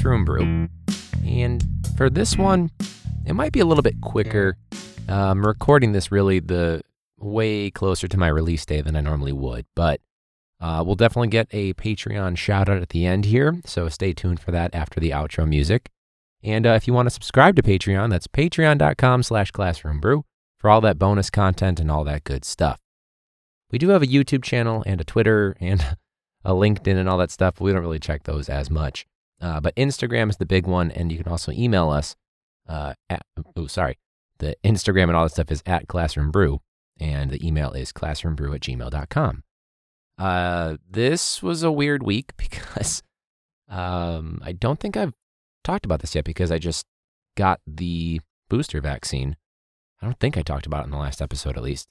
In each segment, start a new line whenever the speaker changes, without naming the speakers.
Classroom Brew. And for this one, it might be a little bit quicker. I'm recording this really the way closer to my release day than I normally would, but uh, we'll definitely get a Patreon shout out at the end here, so stay tuned for that after the outro music. And uh, if you want to subscribe to Patreon, that's patreon.com slash classroombrew for all that bonus content and all that good stuff. We do have a YouTube channel and a Twitter and a LinkedIn and all that stuff. We don't really check those as much. Uh, but Instagram is the big one, and you can also email us uh, at, oh, sorry, the Instagram and all that stuff is at Classroom Brew, and the email is classroombrew at gmail.com. Uh, this was a weird week because um, I don't think I've talked about this yet because I just got the booster vaccine. I don't think I talked about it in the last episode, at least.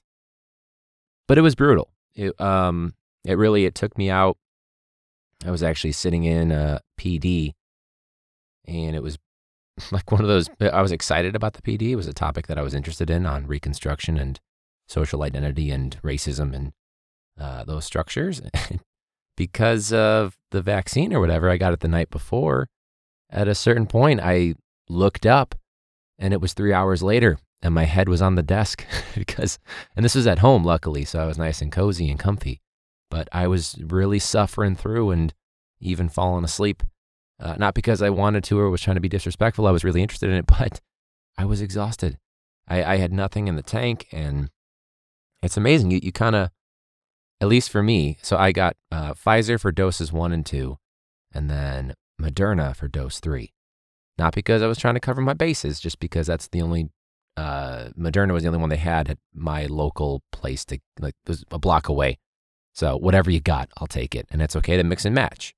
But it was brutal. It, um, it really it took me out. I was actually sitting in a PD, and it was like one of those. I was excited about the PD. It was a topic that I was interested in on Reconstruction and social identity and racism and uh, those structures. because of the vaccine or whatever I got it the night before, at a certain point, I looked up, and it was three hours later, and my head was on the desk because, and this was at home, luckily, so I was nice and cozy and comfy but I was really suffering through and even falling asleep. Uh, not because I wanted to or was trying to be disrespectful. I was really interested in it, but I was exhausted. I, I had nothing in the tank, and it's amazing. You, you kind of, at least for me, so I got uh, Pfizer for doses one and two, and then Moderna for dose three. Not because I was trying to cover my bases, just because that's the only uh, Moderna was the only one they had at my local place to like was a block away. So whatever you got, I'll take it. And it's okay to mix and match.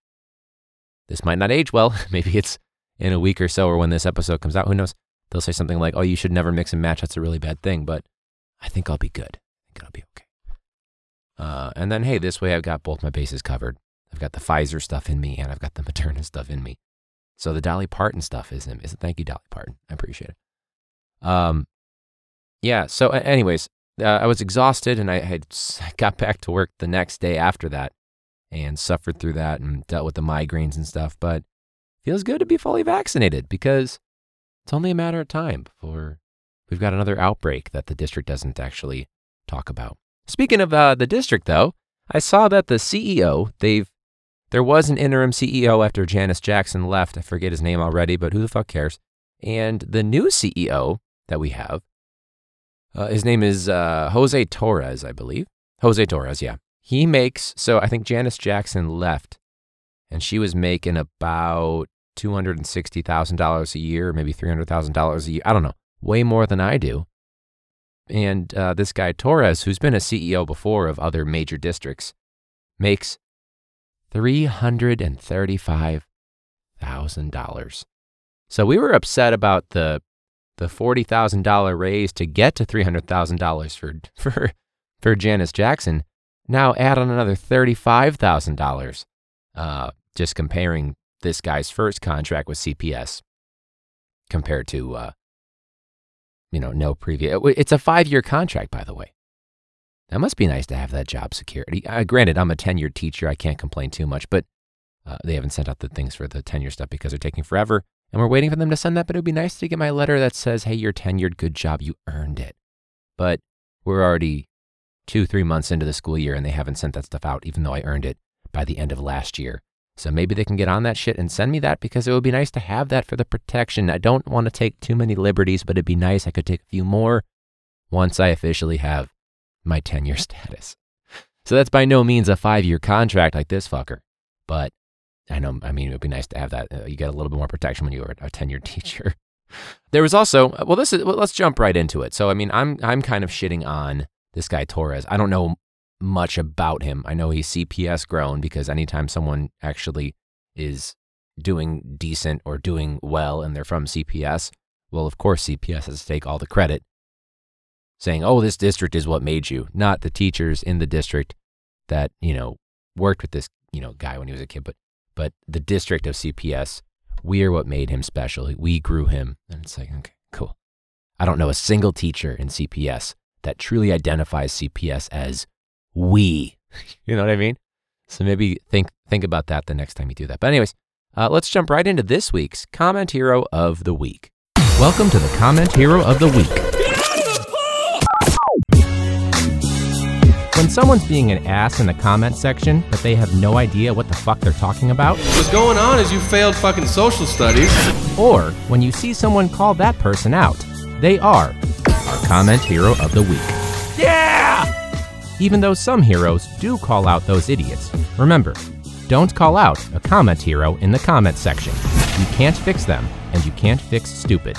This might not age well. Maybe it's in a week or so or when this episode comes out. Who knows? They'll say something like, oh, you should never mix and match. That's a really bad thing. But I think I'll be good. I think I'll be okay. Uh, and then, hey, this way I've got both my bases covered. I've got the Pfizer stuff in me and I've got the Moderna stuff in me. So the Dolly Parton stuff is in. Is thank you, Dolly Parton. I appreciate it. Um, yeah. So, anyways, uh, I was exhausted and I had got back to work the next day after that and suffered through that and dealt with the migraines and stuff. But feels good to be fully vaccinated because it's only a matter of time before we've got another outbreak that the district doesn't actually talk about. Speaking of uh, the district, though, I saw that the CEO they've there was an interim CEO after Janice Jackson left. I forget his name already, but who the fuck cares? And the new CEO that we have uh, his name is uh, Jose Torres, I believe. Jose Torres, yeah. He makes, so I think Janice Jackson left and she was making about $260,000 a year, maybe $300,000 a year. I don't know, way more than I do. And uh, this guy, Torres, who's been a CEO before of other major districts, makes $335,000. So we were upset about the the $40,000 raise to get to $300,000 for, for, for Janice Jackson. Now add on another $35,000, uh, just comparing this guy's first contract with CPS compared to, uh, you know, no previous. It's a five year contract, by the way. That must be nice to have that job security. Uh, granted, I'm a tenured teacher. I can't complain too much, but uh, they haven't sent out the things for the tenure stuff because they're taking forever and we're waiting for them to send that. But it would be nice to get my letter that says, hey, you're tenured, good job, you earned it. But we're already two, three months into the school year and they haven't sent that stuff out, even though I earned it by the end of last year. So maybe they can get on that shit and send me that because it would be nice to have that for the protection. I don't want to take too many liberties, but it'd be nice I could take a few more once I officially have my tenure status. So that's by no means a five year contract like this fucker, but I know, I mean, it would be nice to have that. Uh, you get a little bit more protection when you are a tenured teacher. There was also, uh, well, this is, well, let's jump right into it. So, I mean, I'm, I'm kind of shitting on this guy Torres. I don't know much about him. I know he's CPS grown because anytime someone actually is doing decent or doing well and they're from CPS, well, of course, CPS has to take all the credit, saying, oh, this district is what made you, not the teachers in the district that, you know, worked with this, you know, guy when he was a kid, but but the district of CPS, we are what made him special. We grew him. And it's like, okay, cool. I don't know a single teacher in CPS that truly identifies CPS as we. you know what I mean? So maybe think think about that the next time you do that. But anyways, uh, let's jump right into this week's Comment Hero of the Week. Welcome to the Comment Hero of the Week. When someone's being an ass in the comment section, but they have no idea what the fuck they're talking about,
What's going on is you failed fucking social studies.
or when you see someone call that person out, they are our comment hero of the week. Yeah! Even though some heroes do call out those idiots, remember, don't call out a comment hero in the comment section. You can't fix them, and you can't fix stupid.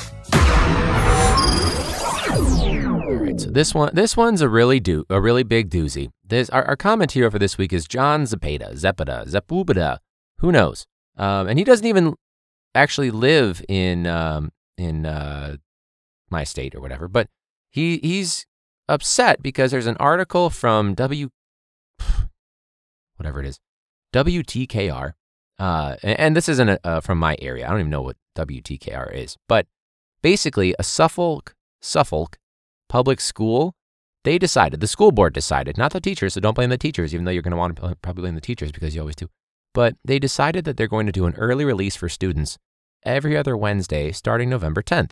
Right, so this one, this one's a really do, a really big doozy. This our, our comment hero for this week is John Zepeda, Zepeda, Zepubada, who knows? Um, and he doesn't even actually live in um, in uh, my state or whatever, but he he's upset because there's an article from W, whatever it is, WTKR, uh, and, and this isn't a, uh, from my area. I don't even know what WTKR is, but basically a Suffolk Suffolk public school. They decided, the school board decided, not the teachers, so don't blame the teachers, even though you're going to want to probably blame the teachers because you always do. But they decided that they're going to do an early release for students every other Wednesday starting November 10th.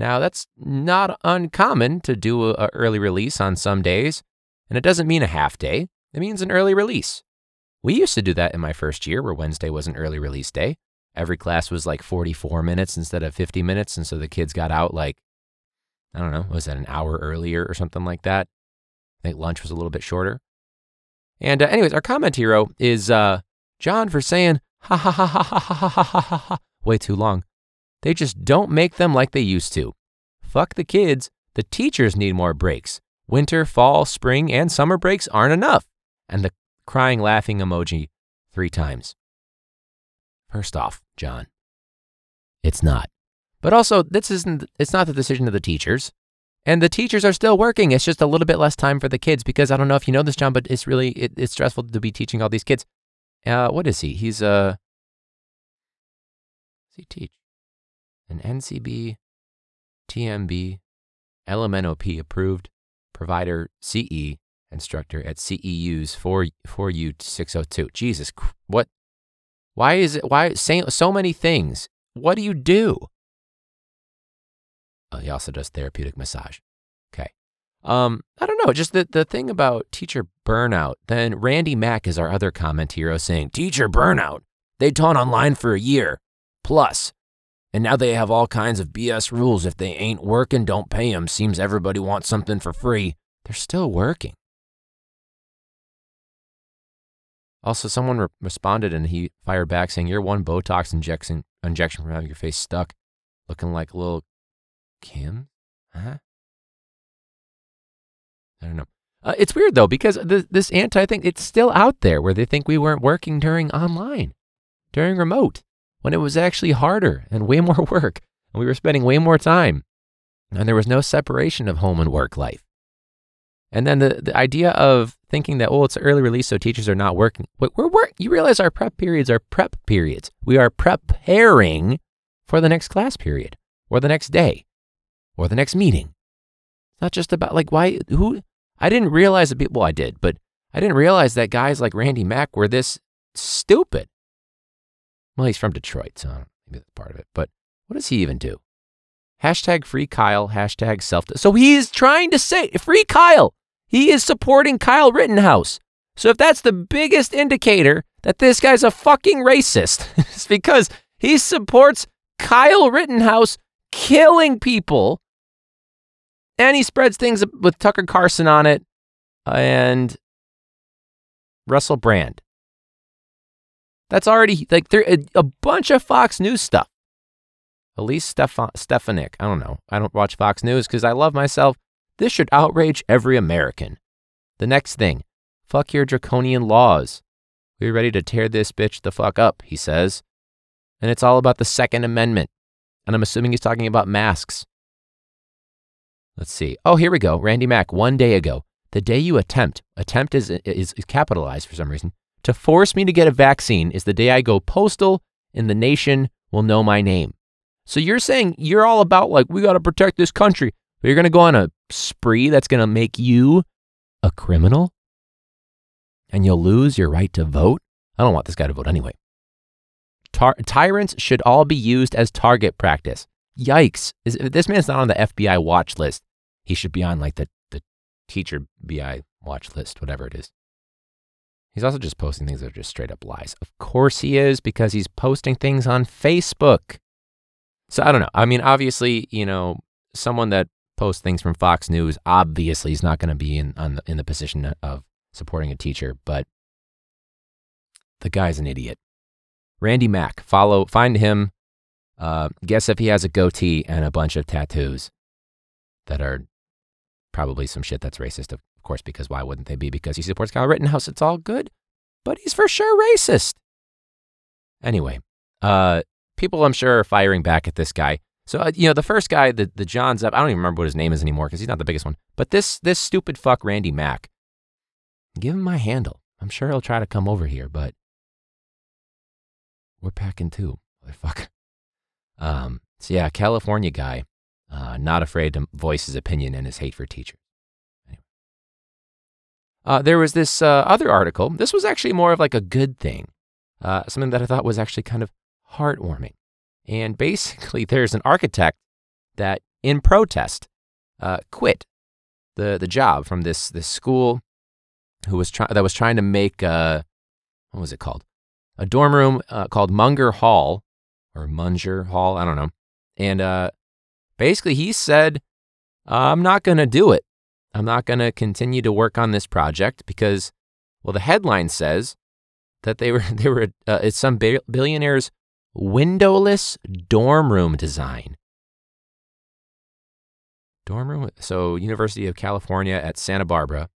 Now, that's not uncommon to do an early release on some days, and it doesn't mean a half day, it means an early release. We used to do that in my first year where Wednesday was an early release day. Every class was like 44 minutes instead of 50 minutes, and so the kids got out like, I don't know, was that an hour earlier or something like that? I think lunch was a little bit shorter. And, uh, anyways, our comment hero is uh, John for saying, ha ha ha ha ha ha ha ha ha ha, way too long. They just don't make them like they used to. Fuck the kids. The teachers need more breaks. Winter, fall, spring, and summer breaks aren't enough. And the crying, laughing emoji three times. First off, John, it's not. But also, this isn't, it's not the decision of the teachers. And the teachers are still working. It's just a little bit less time for the kids because I don't know if you know this, John, but it's really, it, it's stressful to be teaching all these kids. Uh, what is he? He's, a. Does he teach? An NCB, TMB, LMNOP approved provider CE instructor at CEU's 4, 4U 602. Jesus, what? Why is it, why, saying so many things? What do you do? Oh, he also does therapeutic massage. Okay. Um, I don't know. Just the, the thing about teacher burnout. Then Randy Mack is our other comment hero saying, Teacher burnout. They taught online for a year. And now they have all kinds of BS rules. If they ain't working, don't pay them. Seems everybody wants something for free. They're still working. Also, someone re- responded and he fired back saying, You're one Botox injection, injection from having your face stuck, looking like a little Kim? Huh? I don't know. Uh, it's weird though because the, this anti thing it's still out there where they think we weren't working during online, during remote, when it was actually harder and way more work, and we were spending way more time, and there was no separation of home and work life. And then the, the idea of thinking that, oh, it's an early release, so teachers are not working. Wait, we're work. You realize our prep periods are prep periods. We are preparing for the next class period, or the next day, or the next meeting. It's not just about like why who. I didn't realize that people. Well, I did, but I didn't realize that guys like Randy Mack were this stupid. Well, he's from Detroit, so maybe that's part of it. But what does he even do? Hashtag free Kyle. Hashtag self. So he is trying to say free Kyle. He is supporting Kyle Rittenhouse. So if that's the biggest indicator that this guy's a fucking racist, it's because he supports Kyle Rittenhouse killing people. And he spreads things with Tucker Carlson on it and Russell Brand. That's already like there a, a bunch of Fox News stuff. Elise Stefan, Stefanik. I don't know. I don't watch Fox News because I love myself. This should outrage every American. The next thing, fuck your draconian laws. We're ready to tear this bitch the fuck up, he says. And it's all about the Second Amendment. And I'm assuming he's talking about masks. Let's see. Oh, here we go. Randy Mack, one day ago. The day you attempt, attempt is, is, is capitalized for some reason, to force me to get a vaccine is the day I go postal and the nation will know my name. So you're saying you're all about like, we got to protect this country, but you're going to go on a spree that's going to make you a criminal? And you'll lose your right to vote? I don't want this guy to vote anyway. Tar- tyrants should all be used as target practice. Yikes. Is, this man's not on the FBI watch list. He should be on like the, the teacher BI watch list, whatever it is. He's also just posting things that are just straight up lies. Of course he is, because he's posting things on Facebook. So I don't know. I mean, obviously, you know, someone that posts things from Fox News obviously is not going to be in on the, in the position of supporting a teacher, but the guy's an idiot. Randy Mack, follow, find him. Uh, guess if he has a goatee and a bunch of tattoos that are probably some shit that's racist, of course, because why wouldn't they be? Because he supports Kyle Rittenhouse. It's all good, but he's for sure racist. Anyway, uh, people I'm sure are firing back at this guy. So uh, you know the first guy, the the John Zepp, I don't even remember what his name is anymore because he's not the biggest one. But this this stupid fuck Randy Mack, give him my handle. I'm sure he'll try to come over here, but we're packing too, motherfucker. Um, so yeah, California guy, uh, not afraid to voice his opinion and his hate for teachers. Anyway. Uh, there was this uh, other article. This was actually more of like a good thing, uh, something that I thought was actually kind of heartwarming. And basically, there's an architect that, in protest, uh, quit the the job from this this school who was trying that was trying to make uh, what was it called a dorm room called Munger Hall or Munger Hall I don't know and uh, basically he said I'm not going to do it I'm not going to continue to work on this project because well the headline says that they were they were uh, it's some billionaire's windowless dorm room design. Dorm room, so University of California at Santa Barbara.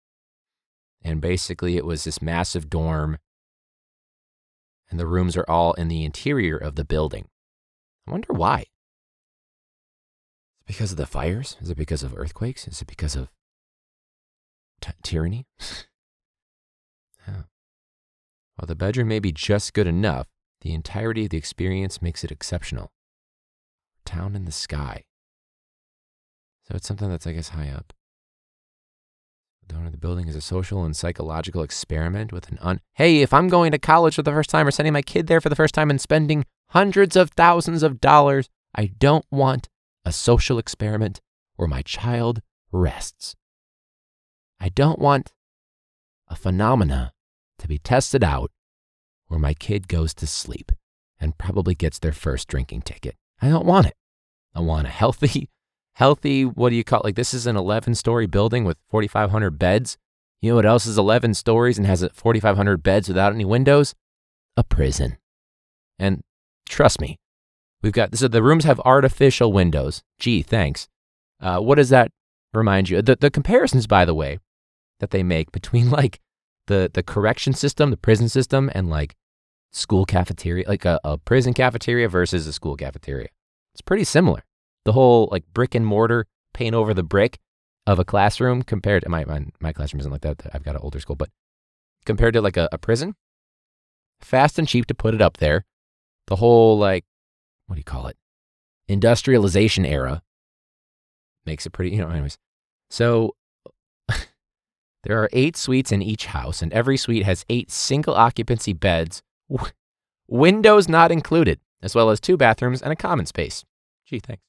And basically, it was this massive dorm, and the rooms are all in the interior of the building. I wonder why. Is it because of the fires? Is it because of earthquakes? Is it because of t- tyranny? Oh. yeah. Well, the bedroom may be just good enough, the entirety of the experience makes it exceptional. Town in the sky. So it's something that's, I guess, high up. The donor of the building is a social and psychological experiment with an un. Hey, if I'm going to college for the first time or sending my kid there for the first time and spending hundreds of thousands of dollars, I don't want a social experiment where my child rests. I don't want a phenomena to be tested out where my kid goes to sleep and probably gets their first drinking ticket. I don't want it. I want a healthy, healthy, what do you call it? Like this is an 11 story building with 4,500 beds. You know what else is 11 stories and has 4,500 beds without any windows? A prison. And trust me, we've got, so the rooms have artificial windows. Gee, thanks. Uh, what does that remind you? The, the comparisons, by the way, that they make between like the the correction system, the prison system, and like school cafeteria, like a, a prison cafeteria versus a school cafeteria. It's pretty similar. The whole like brick and mortar paint over the brick of a classroom compared to my my, my classroom isn't like that. I've got an older school, but compared to like a, a prison, fast and cheap to put it up there. The whole like what do you call it? Industrialization era makes it pretty, you know, anyways. So there are eight suites in each house, and every suite has eight single occupancy beds, windows not included, as well as two bathrooms and a common space. Gee, thanks.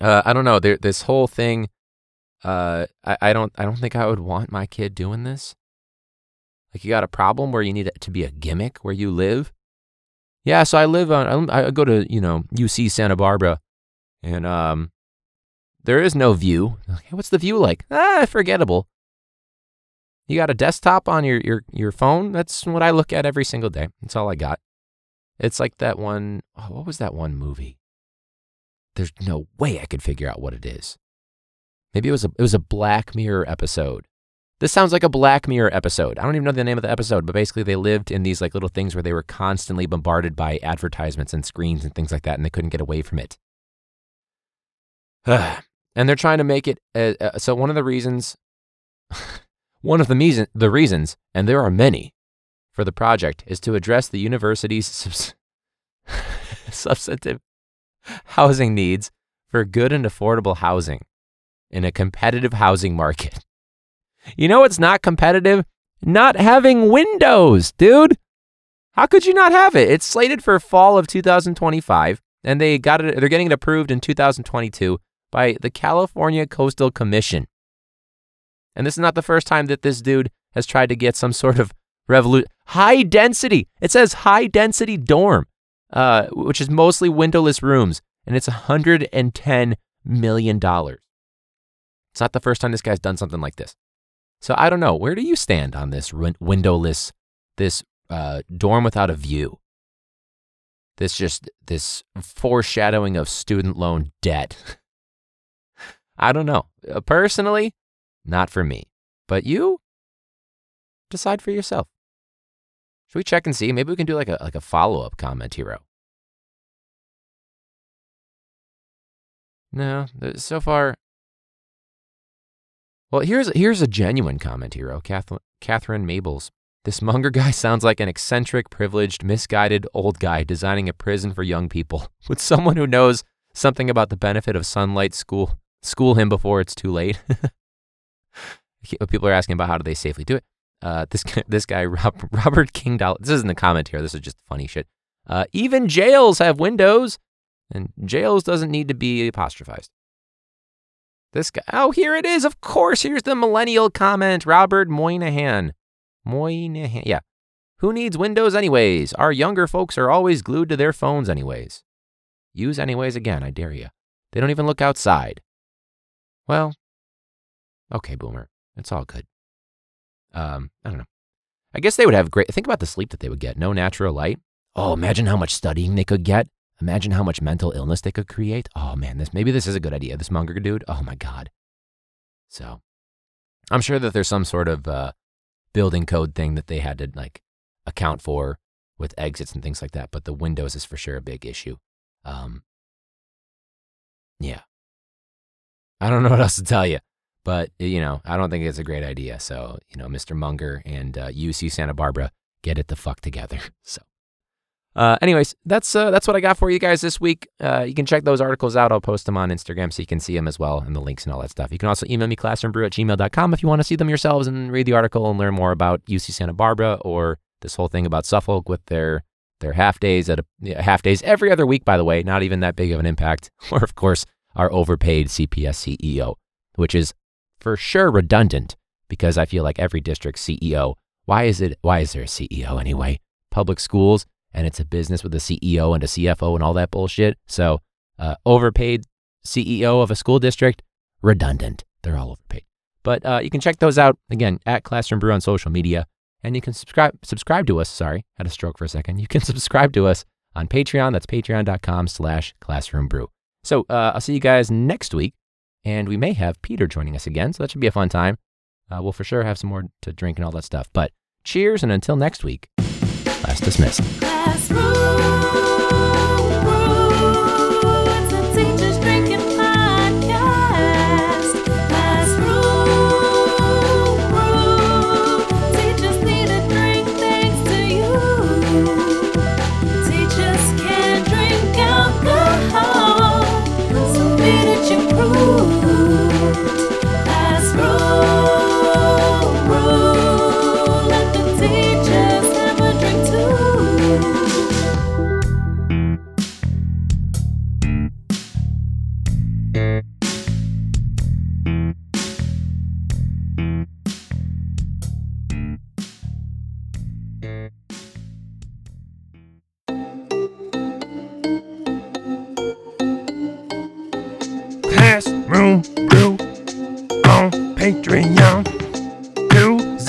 Uh, I don't know. There, this whole thing, uh, I, I don't, I don't think I would want my kid doing this. Like, you got a problem where you need it to be a gimmick where you live. Yeah, so I live on. I, I go to you know UC Santa Barbara, and um, there is no view. What's the view like? Ah, forgettable. You got a desktop on your, your, your phone? That's what I look at every single day. That's all I got. It's like that one. Oh, what was that one movie? There's no way I could figure out what it is. Maybe it was a it was a Black Mirror episode. This sounds like a Black Mirror episode. I don't even know the name of the episode, but basically they lived in these like little things where they were constantly bombarded by advertisements and screens and things like that, and they couldn't get away from it. and they're trying to make it. Uh, uh, so one of the reasons One of the, meason, the reasons, and there are many, for the project is to address the university's subs- substantive housing needs for good and affordable housing in a competitive housing market. You know what's not competitive? Not having windows, dude. How could you not have it? It's slated for fall of 2025, and they got it. They're getting it approved in 2022 by the California Coastal Commission. And this is not the first time that this dude has tried to get some sort of revolution. High density. It says high density dorm, uh, which is mostly windowless rooms, and it's 110 million dollars. It's not the first time this guy's done something like this. So I don't know. Where do you stand on this windowless, this uh, dorm without a view? This just this foreshadowing of student loan debt. I don't know. Uh, personally, not for me. But you decide for yourself. Should we check and see? Maybe we can do like a like a follow up comment hero. No, so far. Well, here's here's a genuine comment hero, Catherine, Catherine Mabels. This Munger guy sounds like an eccentric, privileged, misguided old guy designing a prison for young people. Would someone who knows something about the benefit of sunlight school school him before it's too late? People are asking about how do they safely do it. Uh, this this guy Robert Kingdall. This isn't a comment here. This is just funny shit. Uh, even jails have windows, and jails doesn't need to be apostrophized. This guy. Oh, here it is. Of course, here's the millennial comment. Robert Moynihan. Moynihan. Yeah. Who needs windows anyways? Our younger folks are always glued to their phones anyways. Use anyways again, I dare you. They don't even look outside. Well, okay, boomer. It's all good. Um, I don't know. I guess they would have great. Think about the sleep that they would get. No natural light. Oh, imagine how much studying they could get. Imagine how much mental illness they could create. Oh man, this maybe this is a good idea. This Munger dude. Oh my god. So, I'm sure that there's some sort of uh, building code thing that they had to like account for with exits and things like that. But the windows is for sure a big issue. Um, yeah. I don't know what else to tell you. But, you know, I don't think it's a great idea. So, you know, Mr. Munger and uh, UC Santa Barbara, get it the fuck together. So, uh, anyways, that's uh, that's what I got for you guys this week. Uh, you can check those articles out. I'll post them on Instagram so you can see them as well and the links and all that stuff. You can also email me classroombrew at gmail.com if you want to see them yourselves and read the article and learn more about UC Santa Barbara or this whole thing about Suffolk with their their half days at a yeah, half days every other week, by the way, not even that big of an impact. Or, of course, our overpaid CPS CEO, which is for sure redundant because I feel like every district CEO, why is it why is there a CEO anyway? Public schools and it's a business with a CEO and a CFO and all that bullshit. So, uh, overpaid CEO of a school district, redundant. They're all overpaid. But uh, you can check those out again at Classroom Brew on social media, and you can subscribe subscribe to us. Sorry, had a stroke for a second. You can subscribe to us on Patreon. That's patreon.com/slash Classroom Brew. So uh, I'll see you guys next week and we may have Peter joining us again, so that should be a fun time. Uh, we'll for sure have some more to drink and all that stuff. But cheers, and until next week, class dismissed.
Classroom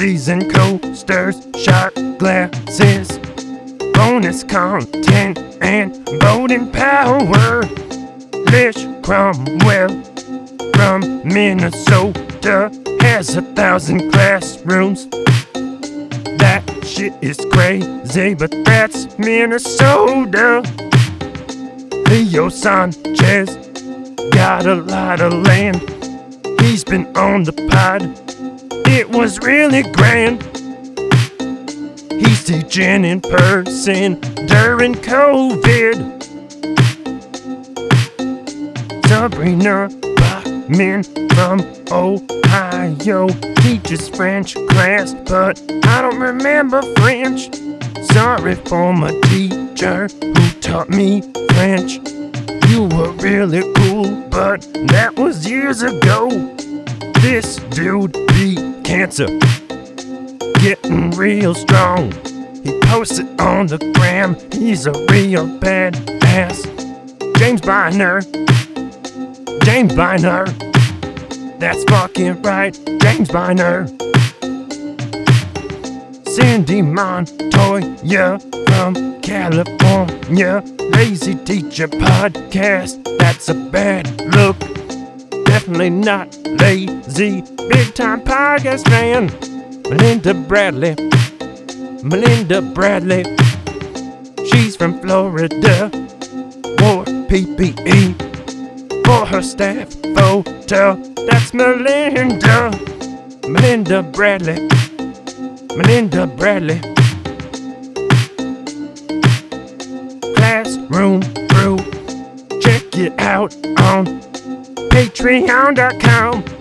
Koozies and coasters, shot glasses, bonus content and voting power. Lish Cromwell from Minnesota has a thousand classrooms. That shit is crazy, but that's Minnesota. Leo Sanchez got a lot of land. He's been on the pod. It was really grand. He's teaching in person during COVID. Sabrina Bachman from Ohio teaches French class, but I don't remember French. Sorry for my teacher who taught me French. You were really cool, but that was years ago. This dude beat cancer, getting real strong. He posts it on the gram, he's a real bad ass. James Biner, James Biner, that's fucking right, James Biner. Cindy Montoya from California. Lazy Teacher Podcast, that's a bad look. Definitely not lazy. Big time podcast fan. Melinda Bradley. Melinda Bradley. She's from Florida. Wore PPE for her staff photo. That's Melinda. Melinda Bradley. Melinda Bradley. Classroom Brew. Check it out on patreon.com